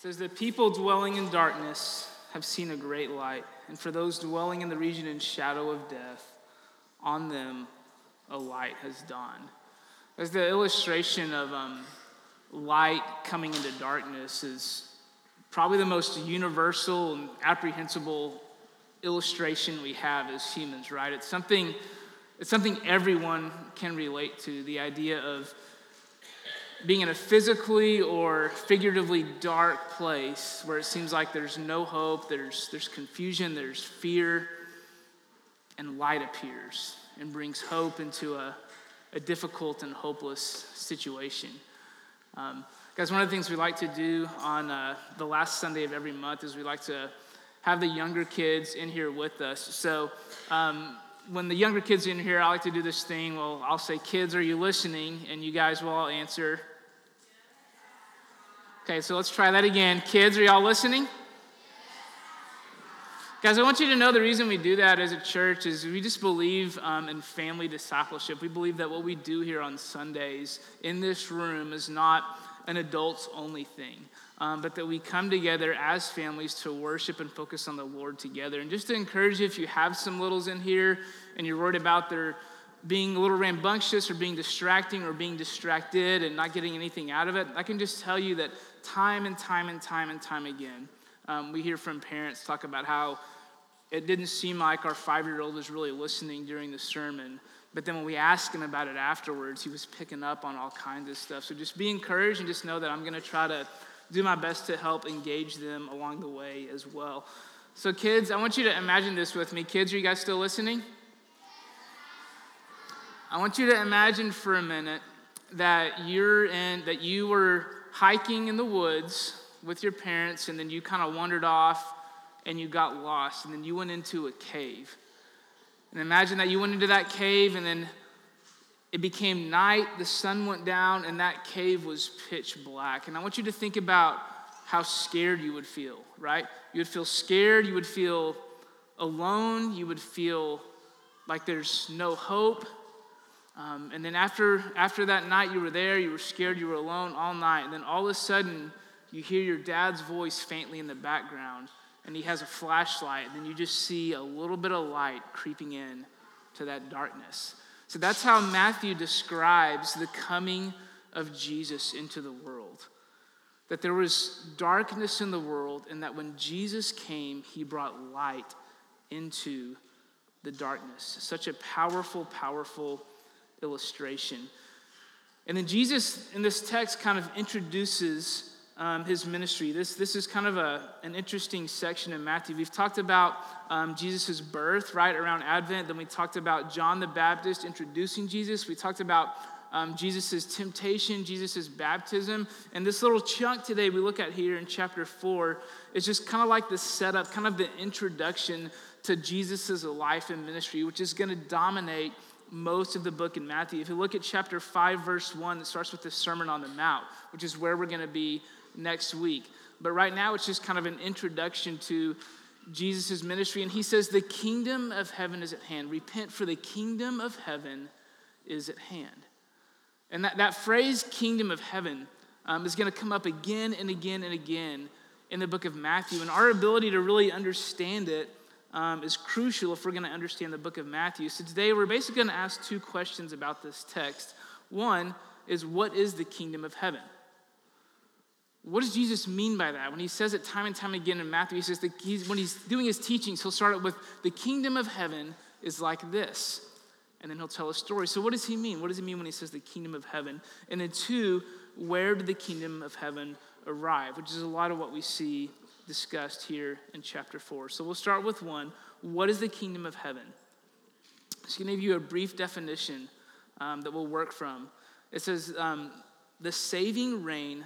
says that people dwelling in darkness have seen a great light, and for those dwelling in the region and shadow of death, on them a light has dawned. As the illustration of um, light coming into darkness is probably the most universal and apprehensible illustration we have as humans, right? It's something, it's something everyone can relate to the idea of being in a physically or figuratively dark place where it seems like there's no hope, there's, there's confusion, there's fear, and light appears and brings hope into a, a difficult and hopeless situation. Um, guys, one of the things we like to do on uh, the last Sunday of every month is we like to have the younger kids in here with us. So, um, when the younger kids in here, I like to do this thing. Well, I'll say, Kids, are you listening? And you guys will all answer. Okay, so let's try that again. Kids, are y'all listening? Guys, I want you to know the reason we do that as a church is we just believe um, in family discipleship. We believe that what we do here on Sundays in this room is not an adults only thing, um, but that we come together as families to worship and focus on the Lord together. And just to encourage you, if you have some littles in here and you're worried about their being a little rambunctious or being distracting or being distracted and not getting anything out of it, I can just tell you that time and time and time and time again, um, we hear from parents talk about how it didn't seem like our five year old was really listening during the sermon. But then when we asked him about it afterwards, he was picking up on all kinds of stuff. So just be encouraged and just know that I'm going to try to do my best to help engage them along the way as well. So, kids, I want you to imagine this with me. Kids, are you guys still listening? I want you to imagine for a minute that you're in, that you were hiking in the woods with your parents, and then you kind of wandered off and you got lost, and then you went into a cave. And imagine that you went into that cave, and then it became night, the sun went down, and that cave was pitch black. And I want you to think about how scared you would feel, right? You would feel scared, you would feel alone, you would feel like there's no hope. Um, and then after, after that night, you were there, you were scared, you were alone all night. And then all of a sudden, you hear your dad's voice faintly in the background and he has a flashlight, and then you just see a little bit of light creeping in to that darkness. So that's how Matthew describes the coming of Jesus into the world. That there was darkness in the world, and that when Jesus came, he brought light into the darkness. Such a powerful, powerful illustration. And then Jesus, in this text, kind of introduces um, his ministry. This, this is kind of a, an interesting section in Matthew. We've talked about um, Jesus' birth right around Advent. Then we talked about John the Baptist introducing Jesus. We talked about um, Jesus' temptation, Jesus' baptism. And this little chunk today we look at here in chapter 4 is just kind of like the setup, kind of the introduction to Jesus' life and ministry, which is going to dominate most of the book in Matthew. If you look at chapter 5, verse 1, it starts with the Sermon on the Mount, which is where we're going to be next week. But right now, it's just kind of an introduction to Jesus' ministry. And he says, The kingdom of heaven is at hand. Repent, for the kingdom of heaven is at hand. And that, that phrase, kingdom of heaven, um, is going to come up again and again and again in the book of Matthew. And our ability to really understand it um, is crucial if we're going to understand the book of Matthew. So today, we're basically going to ask two questions about this text. One is, What is the kingdom of heaven? What does Jesus mean by that? When he says it time and time again in Matthew, he says that he's, when he's doing his teachings, he'll start it with, The kingdom of heaven is like this. And then he'll tell a story. So, what does he mean? What does he mean when he says the kingdom of heaven? And then, two, where did the kingdom of heaven arrive? Which is a lot of what we see discussed here in chapter 4. So, we'll start with one. What is the kingdom of heaven? Just going to give you a brief definition um, that we'll work from. It says, um, the saving reign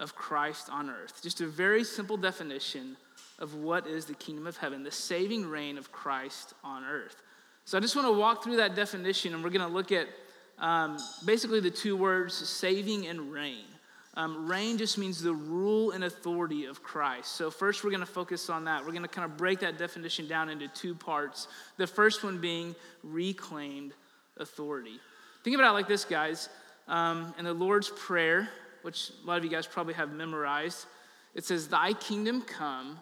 of Christ on earth. Just a very simple definition of what is the kingdom of heaven, the saving reign of Christ on earth. So I just want to walk through that definition, and we're going to look at um, basically the two words saving and reign. Um, reign just means the rule and authority of Christ. So, first, we're going to focus on that. We're going to kind of break that definition down into two parts. The first one being reclaimed authority. Think about it like this, guys. Um, in the Lord's Prayer, which a lot of you guys probably have memorized, It says, Thy kingdom come,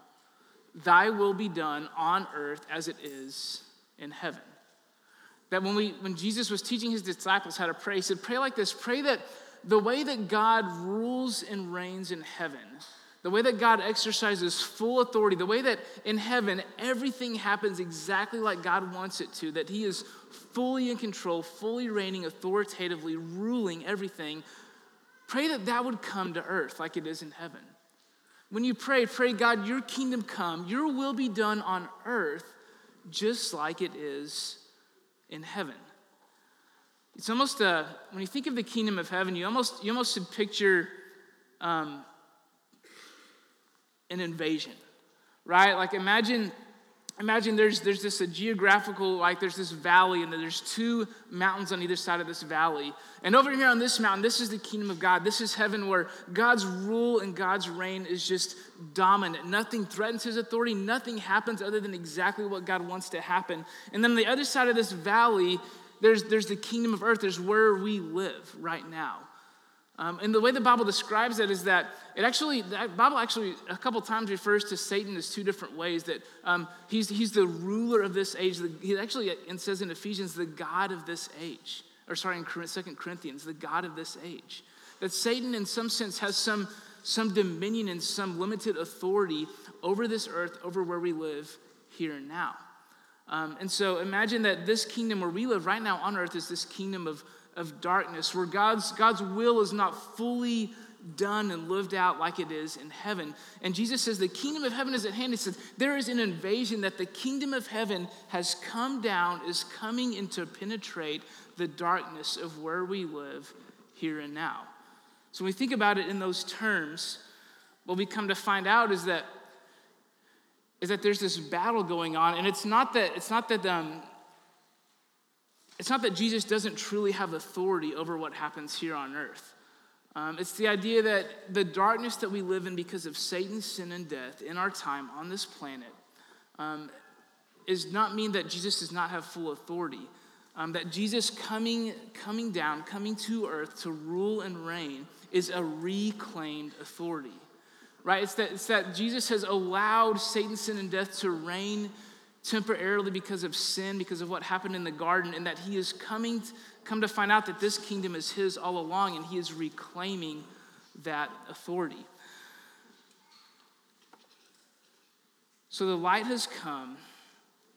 thy will be done on earth as it is in heaven. That when, we, when Jesus was teaching his disciples how to pray, he said, Pray like this pray that the way that God rules and reigns in heaven, the way that God exercises full authority, the way that in heaven everything happens exactly like God wants it to, that He is fully in control, fully reigning, authoritatively ruling everything, pray that that would come to earth like it is in heaven. When you pray, pray, God, your kingdom come, your will be done on earth just like it is in heaven. It's almost a, when you think of the kingdom of heaven, you almost, you almost should picture um, an invasion, right? Like imagine imagine there's there's this a geographical like there's this valley and there's two mountains on either side of this valley. And over here on this mountain this is the kingdom of god. This is heaven where god's rule and god's reign is just dominant. Nothing threatens his authority. Nothing happens other than exactly what god wants to happen. And then on the other side of this valley there's there's the kingdom of earth. There's where we live right now um, and the way the Bible describes it is that it actually, the Bible actually a couple times refers to Satan as two different ways. That um, he's, he's the ruler of this age. He actually it says in Ephesians, the God of this age. Or sorry, in Second Corinthians, the God of this age. That Satan, in some sense, has some, some dominion and some limited authority over this earth, over where we live here and now. Um, and so imagine that this kingdom where we live right now on earth is this kingdom of of darkness, where God's, God's will is not fully done and lived out like it is in heaven. And Jesus says, The kingdom of heaven is at hand. He says, There is an invasion that the kingdom of heaven has come down, is coming in to penetrate the darkness of where we live here and now. So when we think about it in those terms, what we come to find out is that is that there's this battle going on, and it's not that it's not that um, it's not that Jesus doesn't truly have authority over what happens here on earth. Um, it's the idea that the darkness that we live in because of Satan's sin and death in our time on this planet um, is not mean that Jesus does not have full authority. Um, that Jesus coming, coming down, coming to earth to rule and reign is a reclaimed authority. Right? It's that, it's that Jesus has allowed Satan's sin and death to reign temporarily because of sin, because of what happened in the garden, and that he is coming, come to find out that this kingdom is his all along, and he is reclaiming that authority. So the light has come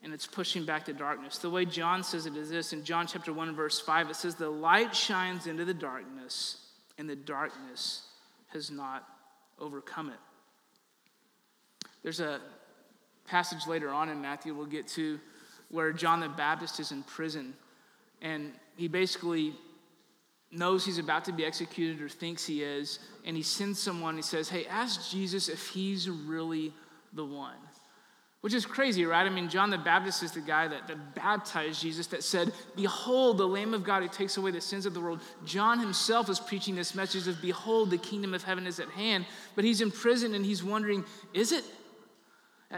and it's pushing back the darkness. The way John says it is this in John chapter 1 verse 5 it says the light shines into the darkness and the darkness has not overcome it. There's a passage later on in Matthew we'll get to where John the Baptist is in prison. And he basically knows he's about to be executed or thinks he is. And he sends someone he says hey ask jesus if he's really the one. Which is crazy right? I mean john the baptist is the guy that, that baptized jesus that said behold the lamb of god who takes away the sins of the world. John himself is preaching this message of behold the kingdom of heaven is at hand. But he's in prison and he's wondering is it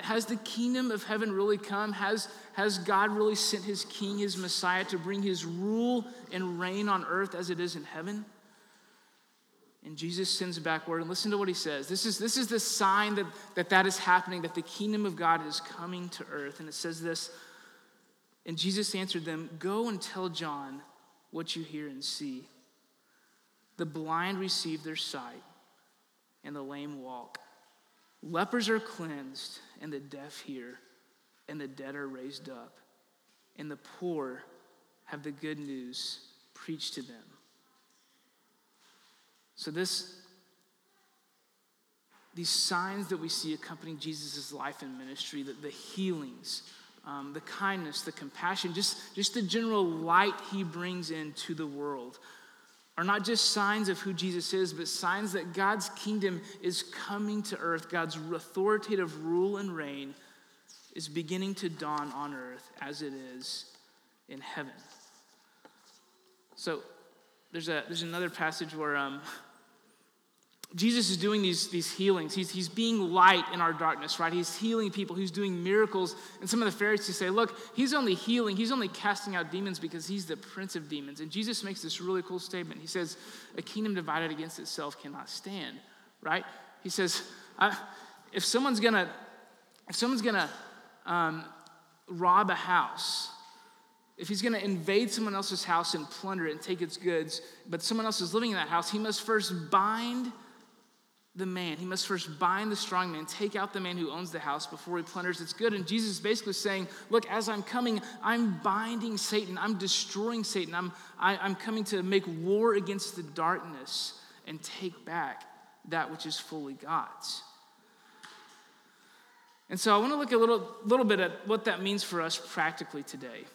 has the kingdom of heaven really come? Has, has God really sent his king, his Messiah, to bring his rule and reign on earth as it is in heaven? And Jesus sends back word, and listen to what he says. This is, this is the sign that, that that is happening, that the kingdom of God is coming to earth. And it says this And Jesus answered them Go and tell John what you hear and see. The blind receive their sight, and the lame walk. Lepers are cleansed, and the deaf hear, and the dead are raised up, and the poor have the good news preached to them. So, this, these signs that we see accompanying Jesus' life and ministry, the, the healings, um, the kindness, the compassion, just, just the general light he brings into the world are not just signs of who Jesus is, but signs that God's kingdom is coming to earth. God's authoritative rule and reign is beginning to dawn on earth as it is in heaven. So there's, a, there's another passage where um, Jesus is doing these, these healings. He's, he's being light in our darkness, right? He's healing people. He's doing miracles. And some of the Pharisees say, look, he's only healing, he's only casting out demons because he's the prince of demons. And Jesus makes this really cool statement. He says, a kingdom divided against itself cannot stand, right? He says, if someone's gonna, if someone's gonna um, rob a house, if he's going to invade someone else's house and plunder it and take its goods, but someone else is living in that house, he must first bind the man. He must first bind the strong man, take out the man who owns the house before he plunders its good. And Jesus is basically saying, Look, as I'm coming, I'm binding Satan, I'm destroying Satan, I'm, I, am i am coming to make war against the darkness and take back that which is fully God's. And so I want to look a little, little bit at what that means for us practically today.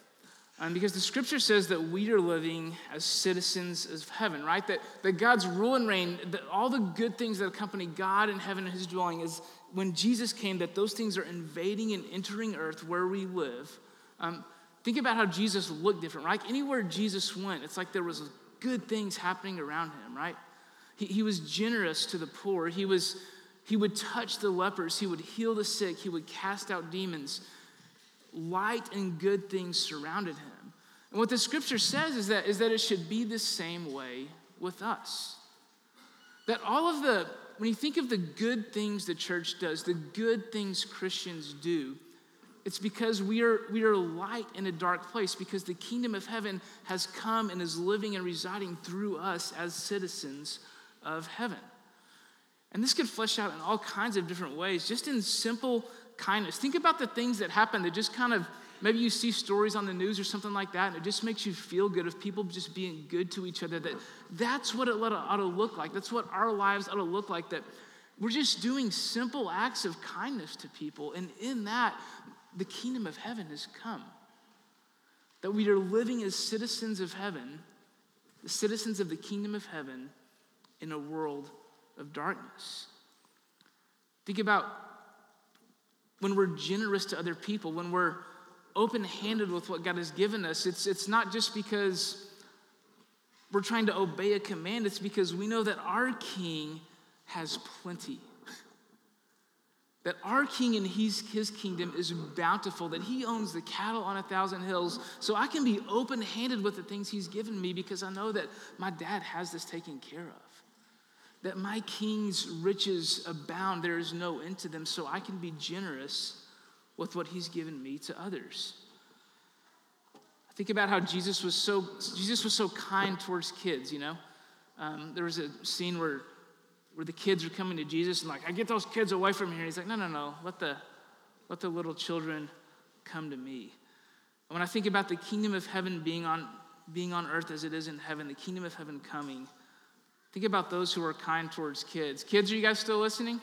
Um, because the scripture says that we are living as citizens of heaven, right? That, that God's rule and reign, that all the good things that accompany God in heaven and his dwelling is when Jesus came, that those things are invading and entering earth where we live. Um, think about how Jesus looked different, right? Anywhere Jesus went, it's like there was good things happening around him, right? He, he was generous to the poor. He, was, he would touch the lepers. He would heal the sick. He would cast out demons light and good things surrounded him. And what the scripture says is that, is that it should be the same way with us. That all of the, when you think of the good things the church does, the good things Christians do, it's because we are, we are light in a dark place, because the kingdom of heaven has come and is living and residing through us as citizens of heaven. And this could flesh out in all kinds of different ways, just in simple kindness. Think about the things that happen that just kind of maybe you see stories on the news or something like that, and it just makes you feel good of people just being good to each other. That that's what it ought to look like. That's what our lives ought to look like. That we're just doing simple acts of kindness to people, and in that, the kingdom of heaven has come. That we are living as citizens of heaven, the citizens of the kingdom of heaven in a world of darkness. Think about when we're generous to other people, when we're open handed with what God has given us, it's, it's not just because we're trying to obey a command, it's because we know that our King has plenty. That our king and his, his kingdom is bountiful, that he owns the cattle on a thousand hills. So I can be open handed with the things he's given me because I know that my dad has this taken care of that my king's riches abound, there is no end to them, so I can be generous with what he's given me to others. I think about how Jesus was so Jesus was so kind towards kids. You know, um, there was a scene where where the kids are coming to Jesus and like, I get those kids away from here. And he's like, no, no, no, let the let the little children come to me. And when I think about the kingdom of heaven being on being on earth as it is in heaven, the kingdom of heaven coming Think about those who are kind towards kids. Kids, are you guys still listening?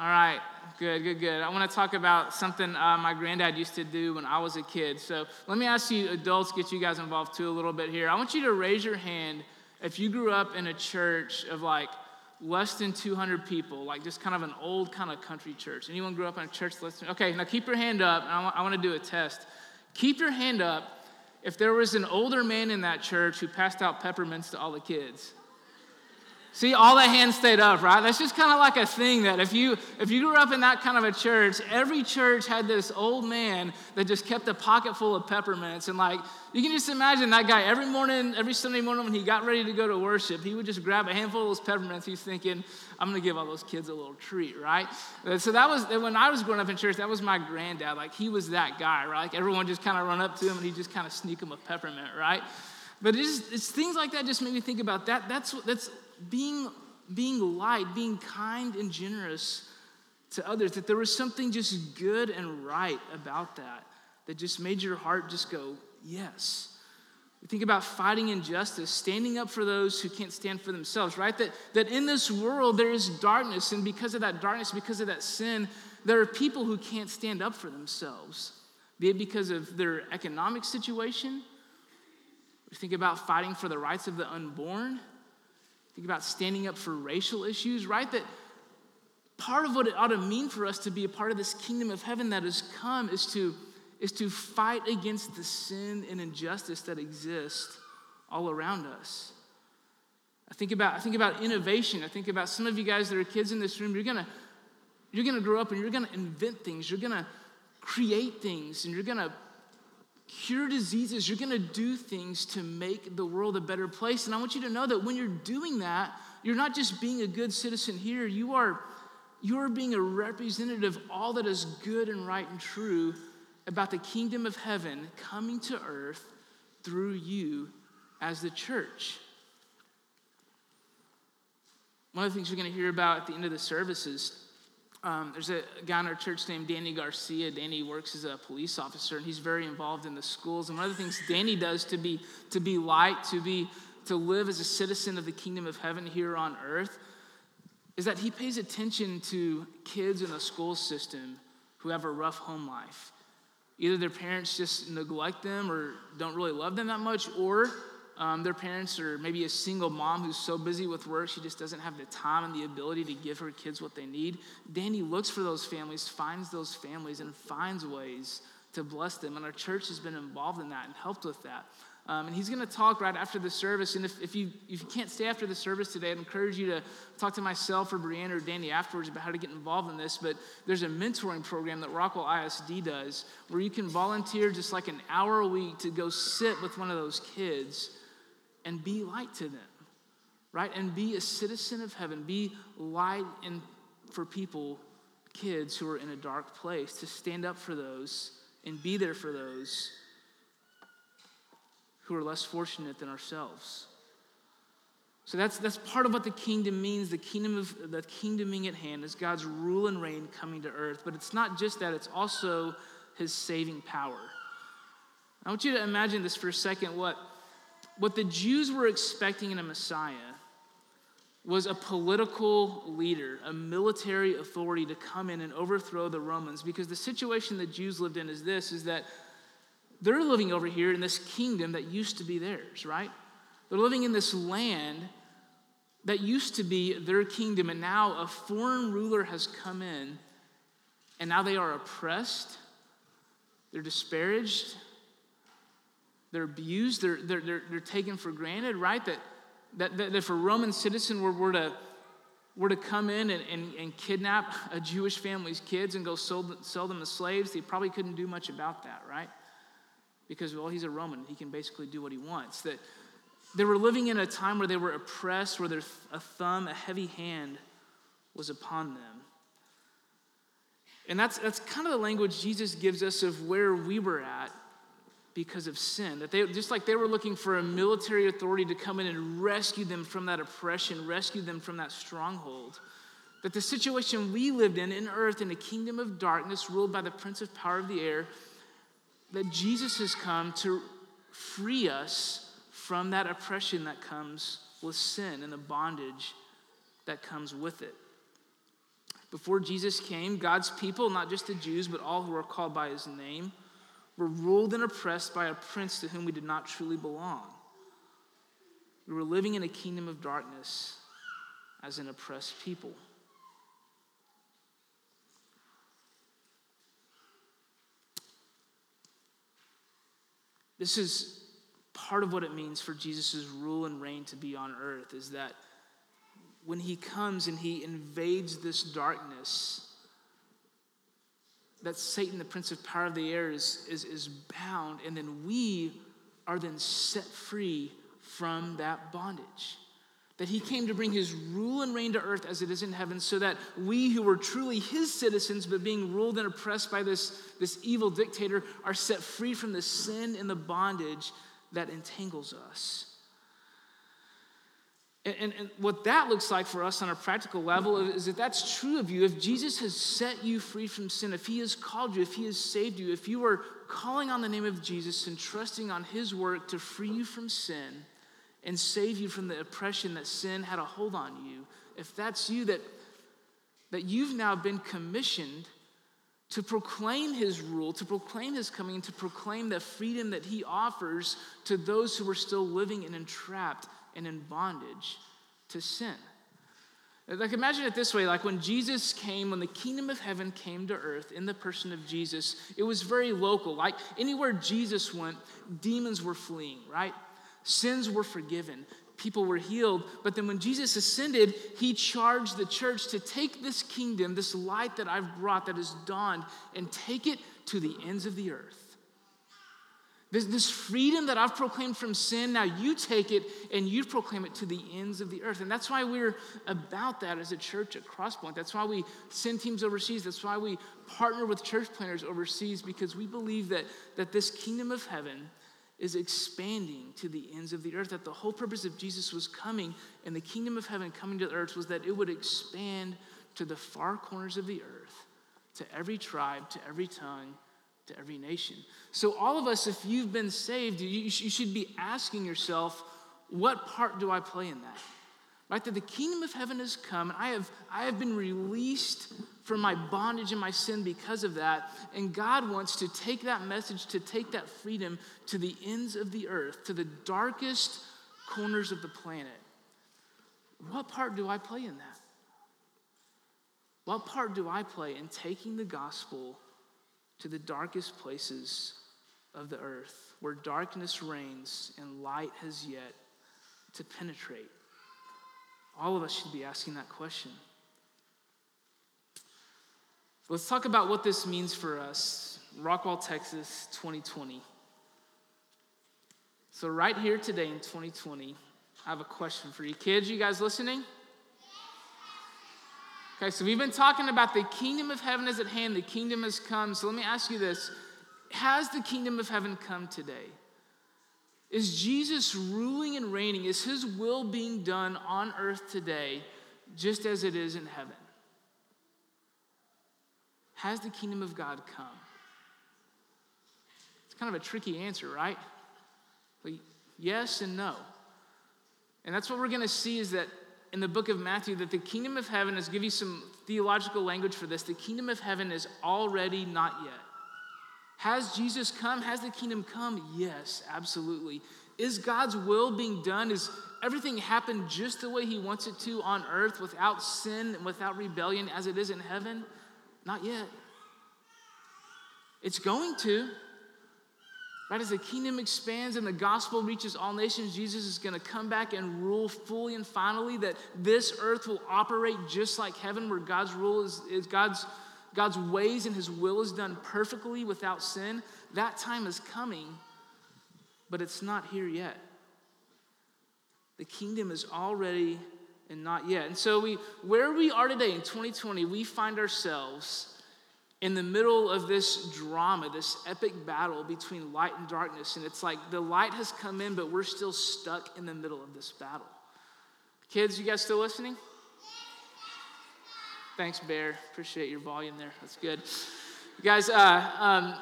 All right, good, good, good. I want to talk about something uh, my granddad used to do when I was a kid. So let me ask you, adults, get you guys involved too a little bit here. I want you to raise your hand if you grew up in a church of like less than 200 people, like just kind of an old kind of country church. Anyone grew up in a church less than? Okay, now keep your hand up. I want, I want to do a test. Keep your hand up if there was an older man in that church who passed out peppermints to all the kids. See, all the hands stayed up, right? That's just kind of like a thing that if you if you grew up in that kind of a church, every church had this old man that just kept a pocket full of peppermints. And like you can just imagine that guy every morning, every Sunday morning when he got ready to go to worship, he would just grab a handful of those peppermints. He's thinking, I'm gonna give all those kids a little treat, right? Uh, so that was when I was growing up in church, that was my granddad. Like he was that guy, right? Like everyone just kind of run up to him and he just kind of sneak him a peppermint, right? But it's, it's things like that just make me think about that. That's that's being, being light, being kind and generous to others, that there was something just good and right about that, that just made your heart just go, yes. We think about fighting injustice, standing up for those who can't stand for themselves, right? That, that in this world there is darkness, and because of that darkness, because of that sin, there are people who can't stand up for themselves, be it because of their economic situation. We think about fighting for the rights of the unborn. Think about standing up for racial issues, right? That part of what it ought to mean for us to be a part of this kingdom of heaven that has come is to, is to fight against the sin and injustice that exist all around us. I think about, I think about innovation. I think about some of you guys that are kids in this room, you're gonna, you're gonna grow up and you're gonna invent things, you're gonna create things, and you're gonna cure diseases, you're going to do things to make the world a better place. And I want you to know that when you're doing that, you're not just being a good citizen here, you are, you are being a representative of all that is good and right and true about the kingdom of heaven coming to earth through you as the church. One of the things you're going to hear about at the end of the service is um, there's a guy in our church named Danny Garcia. Danny works as a police officer, and he's very involved in the schools. And one of the things Danny does to be to be light, to be to live as a citizen of the kingdom of heaven here on earth, is that he pays attention to kids in the school system who have a rough home life. Either their parents just neglect them or don't really love them that much, or um, their parents or maybe a single mom who's so busy with work she just doesn't have the time and the ability to give her kids what they need. Danny looks for those families, finds those families, and finds ways to bless them. And our church has been involved in that and helped with that. Um, and he's going to talk right after the service. And if, if, you, if you can't stay after the service today, I'd encourage you to talk to myself or Brianna or Danny afterwards about how to get involved in this. But there's a mentoring program that Rockwall ISD does where you can volunteer just like an hour a week to go sit with one of those kids and be light to them, right? And be a citizen of heaven. Be light in, for people, kids who are in a dark place, to stand up for those and be there for those who are less fortunate than ourselves. So that's, that's part of what the kingdom means. The kingdom of the kingdoming at hand is God's rule and reign coming to earth. But it's not just that, it's also his saving power. I want you to imagine this for a second. What, what the Jews were expecting in a Messiah was a political leader, a military authority to come in and overthrow the Romans. Because the situation the Jews lived in is this is that they're living over here in this kingdom that used to be theirs, right? They're living in this land that used to be their kingdom, and now a foreign ruler has come in, and now they are oppressed, they're disparaged, they're abused, they're, they're, they're, they're taken for granted, right? That, that, that if a Roman citizen were, were, to, were to come in and, and, and kidnap a Jewish family's kids and go sell, sell them as slaves, they probably couldn't do much about that, right? because, well, he's a Roman. He can basically do what he wants. That they were living in a time where they were oppressed, where their, a thumb, a heavy hand was upon them. And that's, that's kind of the language Jesus gives us of where we were at because of sin. That they, just like they were looking for a military authority to come in and rescue them from that oppression, rescue them from that stronghold, that the situation we lived in, in earth, in a kingdom of darkness ruled by the prince of power of the air, that Jesus has come to free us from that oppression that comes with sin and the bondage that comes with it. Before Jesus came, God's people, not just the Jews, but all who are called by his name, were ruled and oppressed by a prince to whom we did not truly belong. We were living in a kingdom of darkness as an oppressed people. This is part of what it means for Jesus' rule and reign to be on earth is that when he comes and he invades this darkness, that Satan, the prince of power of the air, is, is, is bound, and then we are then set free from that bondage that he came to bring his rule and reign to earth as it is in heaven, so that we who were truly his citizens, but being ruled and oppressed by this, this evil dictator, are set free from the sin and the bondage that entangles us. And, and, what that looks like for us on a practical level is that that's true of you. If Jesus has set you free from sin, if he has called you, if he has saved you, if you are calling on the name of Jesus and trusting on his work to free you from sin, and save you from the oppression that sin had a hold on you, if that's you, that, that you've now been commissioned to proclaim his rule, to proclaim his coming, to proclaim the freedom that he offers to those who are still living and entrapped and in bondage to sin. Like, imagine it this way like when Jesus came, when the kingdom of heaven came to earth in the person of Jesus, it was very local. Like anywhere Jesus went, demons were fleeing, right? Sins were forgiven, people were healed. But then when Jesus ascended, he charged the church to take this kingdom, this light that I've brought that has dawned, and take it to the ends of the earth. This, this freedom that I've proclaimed from sin, now you take it and you proclaim it to the ends of the earth. And that's why we're about that as a church at Crosspoint. That's why we send teams overseas. That's why we partner with church planners overseas, because we believe that, that this kingdom of heaven is expanding to the ends of the earth. That the whole purpose of Jesus was coming and the kingdom of heaven coming to the earth was that it would expand to the far corners of the earth, to every tribe, to every tongue to every nation. So, all of us, if you've been saved, you, you should be asking yourself, what part do I play in that? Right? That the kingdom of heaven has come, and I have, I have been released from my bondage and my sin because of that. And God wants to take that message, to take that freedom to the ends of the earth, to the darkest corners of the planet. What part do I play in that? What part do I play in taking the gospel to the darkest places of the earth where darkness reigns and light has yet to penetrate? All of us should be asking that question. Let's talk about what this means for us. Rockwall, Texas, 2020. So, right here today in 2020, I have a question for you. Kids, you guys listening? Okay, so we've been talking about the kingdom of heaven is at hand, the kingdom has come. So let me ask you this Has the kingdom of heaven come today? Is Jesus ruling and reigning? Is his will being done on earth today just as it is in heaven? Has the kingdom of God come? It's kind of a tricky answer, right? Like, yes and no. And that's what we're going to see is that in the book of Matthew that the kingdom of heaven, is give you some theological language for this, the kingdom of heaven is already not yet. Has Jesus come? Has the kingdom come? Yes, absolutely. Is God's will being done? Is everything happened just the way He wants it to on earth without sin and without rebellion as it is in heaven? Not yet. It's going to. Right, as the kingdom expands and the gospel reaches all nations, Jesus is going to come back and rule fully and finally. That this earth will operate just like heaven, where God's rule is, is God's, God's ways and his will is done perfectly without sin. That time is coming, but it's not here yet. The kingdom is already and not yet. And so we where we are today in 2020, we find ourselves in the middle of this drama, this epic battle between light and darkness. And it's like the light has come in, but we're still stuck in the middle of this battle. Kids, you guys still listening? Thanks, Bear. Appreciate your volume there. That's good. You guys, uh, um,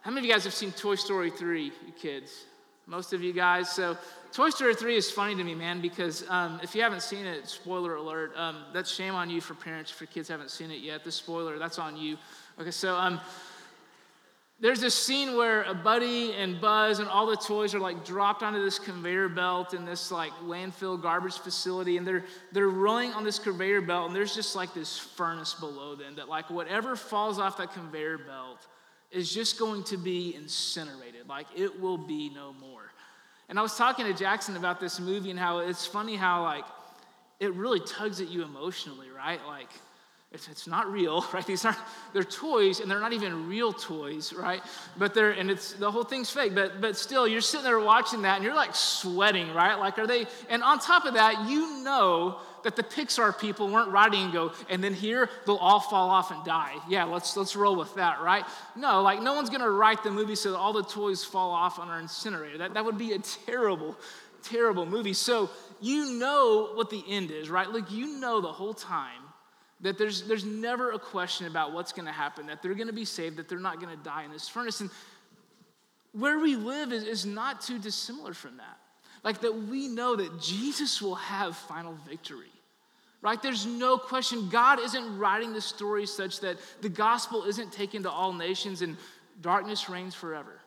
how many of you guys have seen Toy Story 3, you kids? Most of you guys. So, Toy Story 3 is funny to me, man, because um, if you haven't seen it, spoiler alert, um, that's shame on you for parents, for kids haven't seen it yet. The spoiler, that's on you. Okay, so um, there's this scene where a Woody and Buzz and all the toys are like dropped onto this conveyor belt in this like landfill garbage facility, and they're they're rolling on this conveyor belt, and there's just like this furnace below them that like whatever falls off that conveyor belt is just going to be incinerated, like it will be no more. And I was talking to Jackson about this movie and how it's funny how like it really tugs at you emotionally, right? Like it's, it's not real, right? These aren't, they're toys and they're not even real toys, right? But they're, and it's, the whole thing's fake. But, but still, you're sitting there watching that and you're like sweating, right? Like, are they, and on top of that, you know that the Pixar people weren't writing and go, and then here they'll all fall off and die. Yeah, let's, let's roll with that, right? No, like no one's gonna write the movie so that all the toys fall off and are incinerated. That, that would be a terrible, terrible movie. So you know what the end is, right? Look, you know the whole time that there's, there's never a question about what's going to happen, that they're going to be saved, that they're not going to die in this furnace. And where we live is, is not too dissimilar from that. Like that we know that Jesus will have final victory. Right? There's no question. God isn't writing the story such that the gospel isn't taken to all nations and darkness reigns forever.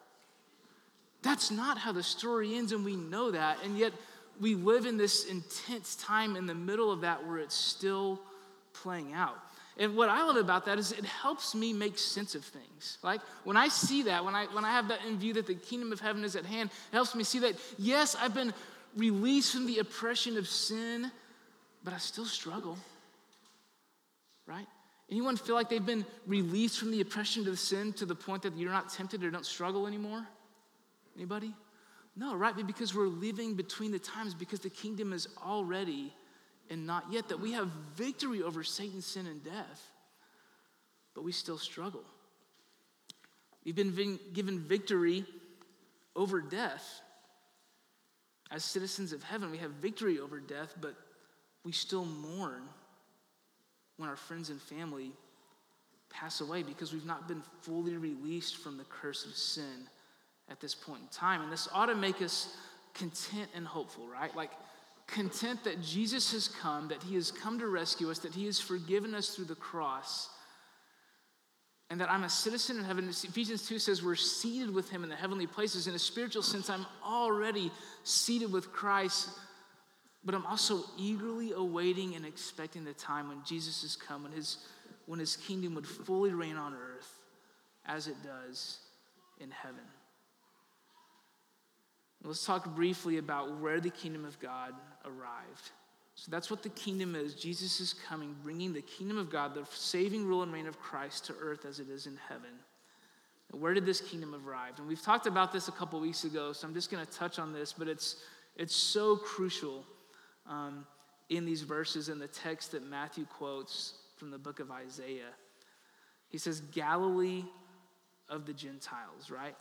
That's not how the story ends, and we know that. And yet, we live in this intense time in the middle of that where it's still playing out. And what I love about that is it helps me make sense of things. Like when I see that, when I when I have that in view that the kingdom of heaven is at hand, it helps me see that yes, I've been released from the oppression of sin, but I still struggle. Right? Anyone feel like they've been released from the oppression of sin to the point that you're not tempted or don't struggle anymore? Anybody? No, right? Because we're living between the times, because the kingdom is already and not yet, that we have victory over Satan, sin, and death, but we still struggle. We've been given victory over death. As citizens of heaven, we have victory over death, but we still mourn when our friends and family pass away because we've not been fully released from the curse of sin at this point in time. And this ought to make us content and hopeful, right? Like, content that Jesus has come, that he has come to rescue us, that he has forgiven us through the cross, and that I'm a citizen in heaven. Ephesians 2 says we're seated with him in the heavenly places. In a spiritual sense, I'm already seated with Christ, but I'm also eagerly awaiting and expecting the time when Jesus has come, when his, when his kingdom would fully reign on earth as it does in heaven. Let's talk briefly about where the kingdom of God arrived. So that's what the kingdom is. Jesus is coming, bringing the kingdom of God, the saving rule and reign of Christ to earth as it is in heaven. where did this kingdom arrive? And we've talked about this a couple weeks ago, so I'm just going to touch on this, but it's, it's so crucial um, in these verses in the text that Matthew quotes from the book of Isaiah. He says, Galilee of the Gentiles, right?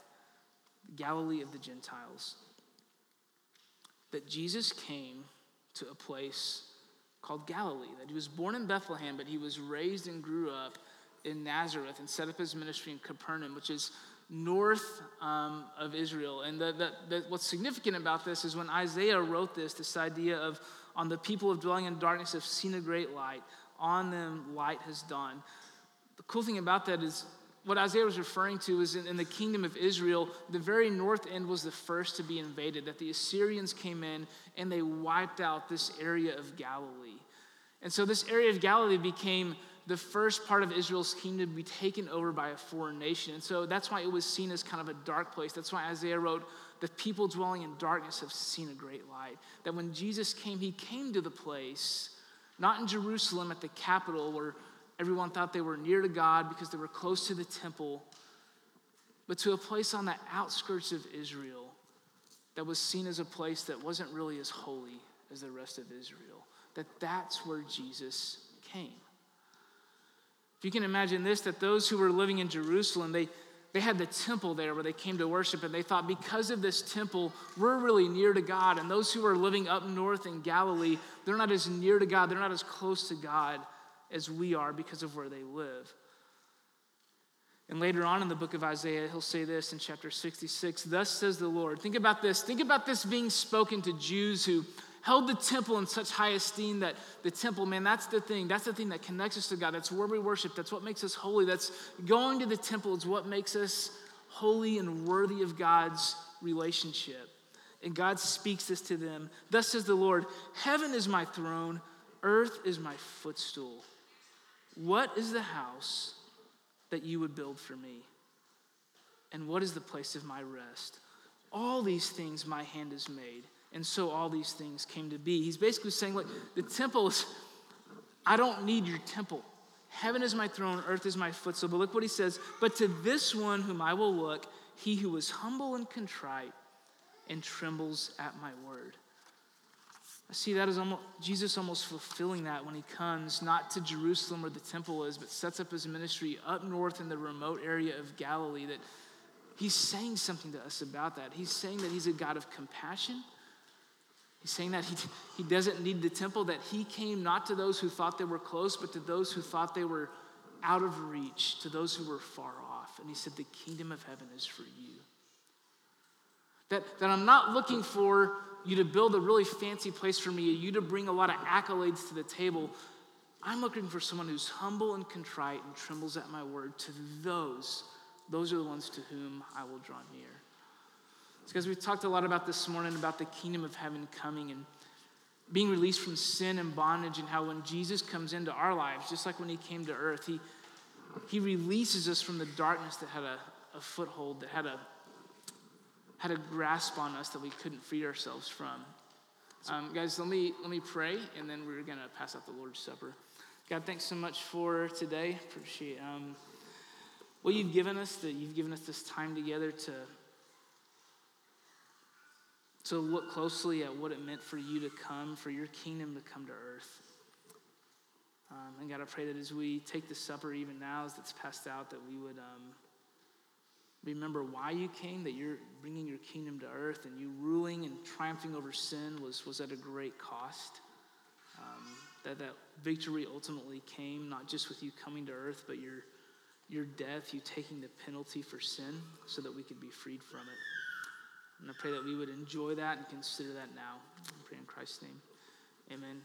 Galilee of the Gentiles that Jesus came to a place called Galilee, that he was born in Bethlehem, but he was raised and grew up in Nazareth and set up his ministry in Capernaum, which is north um, of Israel. And the, the, the, what's significant about this is when Isaiah wrote this, this idea of on the people of dwelling in darkness have seen a great light, on them light has dawned. The cool thing about that is what Isaiah was referring to is in, in, the kingdom of Israel, the very north end was the first to be invaded, that the Assyrians came in and they wiped out this area of Galilee. And so this area of Galilee became the first part of Israel's kingdom to be taken over by a foreign nation. And so that's why it was seen as kind of a dark place. That's why Isaiah wrote, The people dwelling in darkness have seen a great light. That when Jesus came, he came to the place, not in Jerusalem at the capital where Everyone thought they were near to God because they were close to the temple, but to a place on the outskirts of Israel that was seen as a place that wasn't really as holy as the rest of Israel. That that's where Jesus came. If you can imagine this, that those who were living in Jerusalem, they, they had the temple there where they came to worship, and they thought because of this temple, we're really near to God. And those who are living up north in Galilee, they're not as near to God, they're not as close to God as we are because of where they live. And later on in the book of Isaiah, he'll say this in chapter 66 Thus says the Lord. Think about this. Think about this being spoken to Jews who held the temple in such high esteem that the temple, man, that's the thing. That's the thing that connects us to God. That's where we worship. That's what makes us holy. That's going to the temple is what makes us holy and worthy of God's relationship. And God speaks this to them. Thus says the Lord Heaven is my throne, earth is my footstool. What is the house that you would build for me? And what is the place of my rest? All these things my hand has made, and so all these things came to be. He's basically saying, look, the temple is, I don't need your temple. Heaven is my throne, earth is my footstool. But look what he says, but to this one whom I will look, he who is humble and contrite and trembles at my word. I see that as almost, Jesus almost fulfilling that when he comes, not to Jerusalem where the temple is, but sets up his ministry up north in the remote area of Galilee. That he's saying something to us about that. He's saying that he's a God of compassion. He's saying that he, he doesn't need the temple, that he came not to those who thought they were close, but to those who thought they were out of reach, to those who were far off. And he said, The kingdom of heaven is for you. That, that I'm not looking for you to build a really fancy place for me, you to bring a lot of accolades to the table. I'm looking for someone who's humble and contrite and trembles at my word. To those, those are the ones to whom I will draw near. Because we talked a lot about this morning about the kingdom of heaven coming and being released from sin and bondage, and how when Jesus comes into our lives, just like when he came to earth, he, he releases us from the darkness that had a, a foothold, that had a, had a grasp on us that we couldn't free ourselves from. Um, guys, let me let me pray, and then we're gonna pass out the Lord's Supper. God, thanks so much for today. Appreciate um, what you've given us. That you've given us this time together to to look closely at what it meant for you to come, for your kingdom to come to earth. Um, and God, I pray that as we take the supper even now, as it's passed out, that we would um, remember why you came, that you're bringing your kingdom to earth, and you ruling and triumphing over sin was, was at a great cost. Um, that that victory ultimately came not just with you coming to earth, but your, your death, you taking the penalty for sin so that we could be freed from it. And I pray that we would enjoy that and consider that now. I pray in Christ's name. Amen.